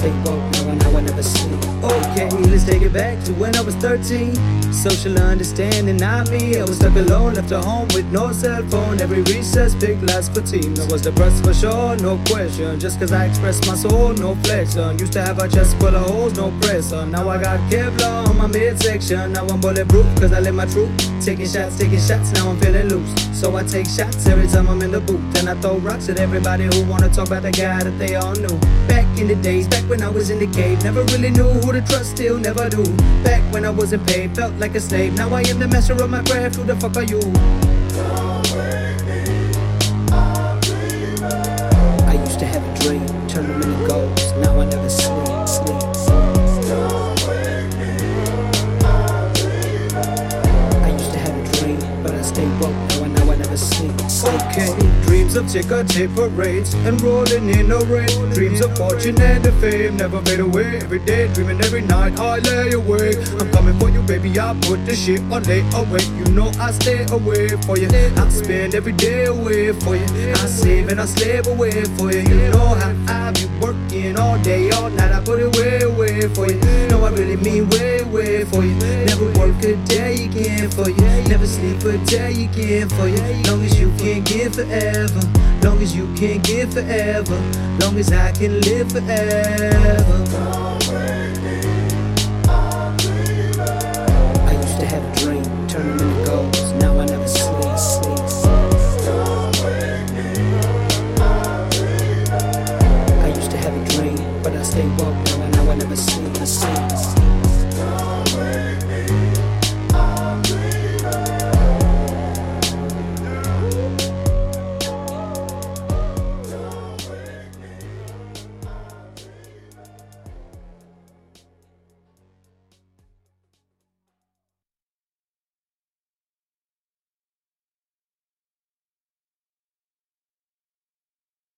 stay woke, now I never sleep. Okay, let's take it back to when I was 13. Social understanding, not me. I was stuck alone, left at home with no cell phone. Every recess, big last for team. I was depressed for sure, no question. Just cause I expressed my soul, no flexion. Used to have a chest full of holes, no pressure. Now I got Kevlar on my midsection. Now I'm bulletproof cause I live my truth. Taking shots, taking shots, now I'm feeling loose. So I take shots every time I'm in the booth. And I throw rocks at everybody who wanna talk about the guy that they all knew. Back in the days, back when I was in the cave, never really knew who to trust, still never do. Back when I wasn't paid, felt like a slave. Now I am the master of my craft, who the fuck are you? I used to have a dream, turn them into goals. Now I never sleep, sleep. Now I never sleep. Okay, dreams of ticker tape parades and rolling in a rain. Dreams of fortune and the fame never fade away. Every day, dreaming every night, I lay awake. I'm coming for you, baby. I put the shit on lay away. You know I stay away for you. I spend every day away for you. I save and I slave away for you. You know how I be working all day, all night. I put it way away for you. No, I really mean way, way for you. Never work a day again for you. Never sleep a day again for you. Long as you can give forever. Long as you can give forever. Long as I can live forever. I used to have a dream, turn them into goals. Now I never sleep, sleep, sleep. I used to have a dream, but I stay woke. Now Never sleep, sleep.